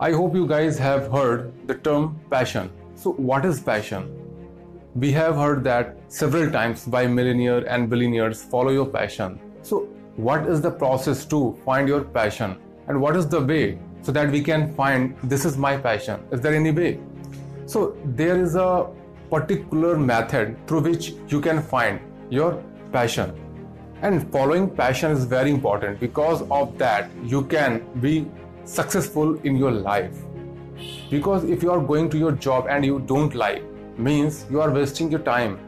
I hope you guys have heard the term passion. So, what is passion? We have heard that several times by millionaire and billionaires follow your passion. So, what is the process to find your passion and what is the way so that we can find this is my passion? Is there any way? So, there is a particular method through which you can find your passion. And following passion is very important because of that you can be successful in your life. Because if you are going to your job and you don't like, means you are wasting your time.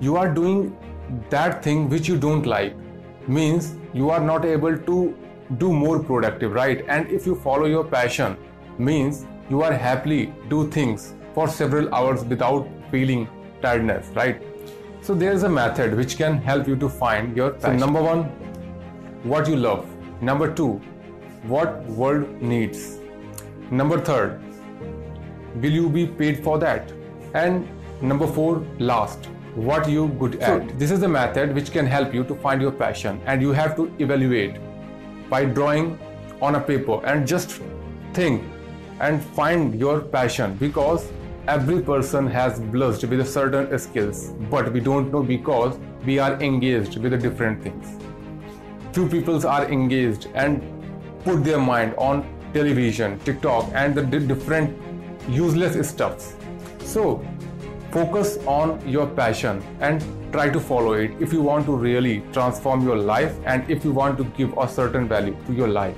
You are doing that thing which you don't like, means you are not able to do more productive, right? And if you follow your passion, means you are happily do things for several hours without feeling tiredness, right? So there is a method which can help you to find your passion. So number one, what you love. Number two, what world needs. Number third, will you be paid for that? And number four, last, what you good at. So this is the method which can help you to find your passion and you have to evaluate by drawing on a paper and just think and find your passion because every person has blessed with certain skills but we don't know because we are engaged with the different things few people are engaged and put their mind on television tiktok and the different useless stuffs. So focus on your passion and try to follow it if you want to really transform your life and if you want to give a certain value to your life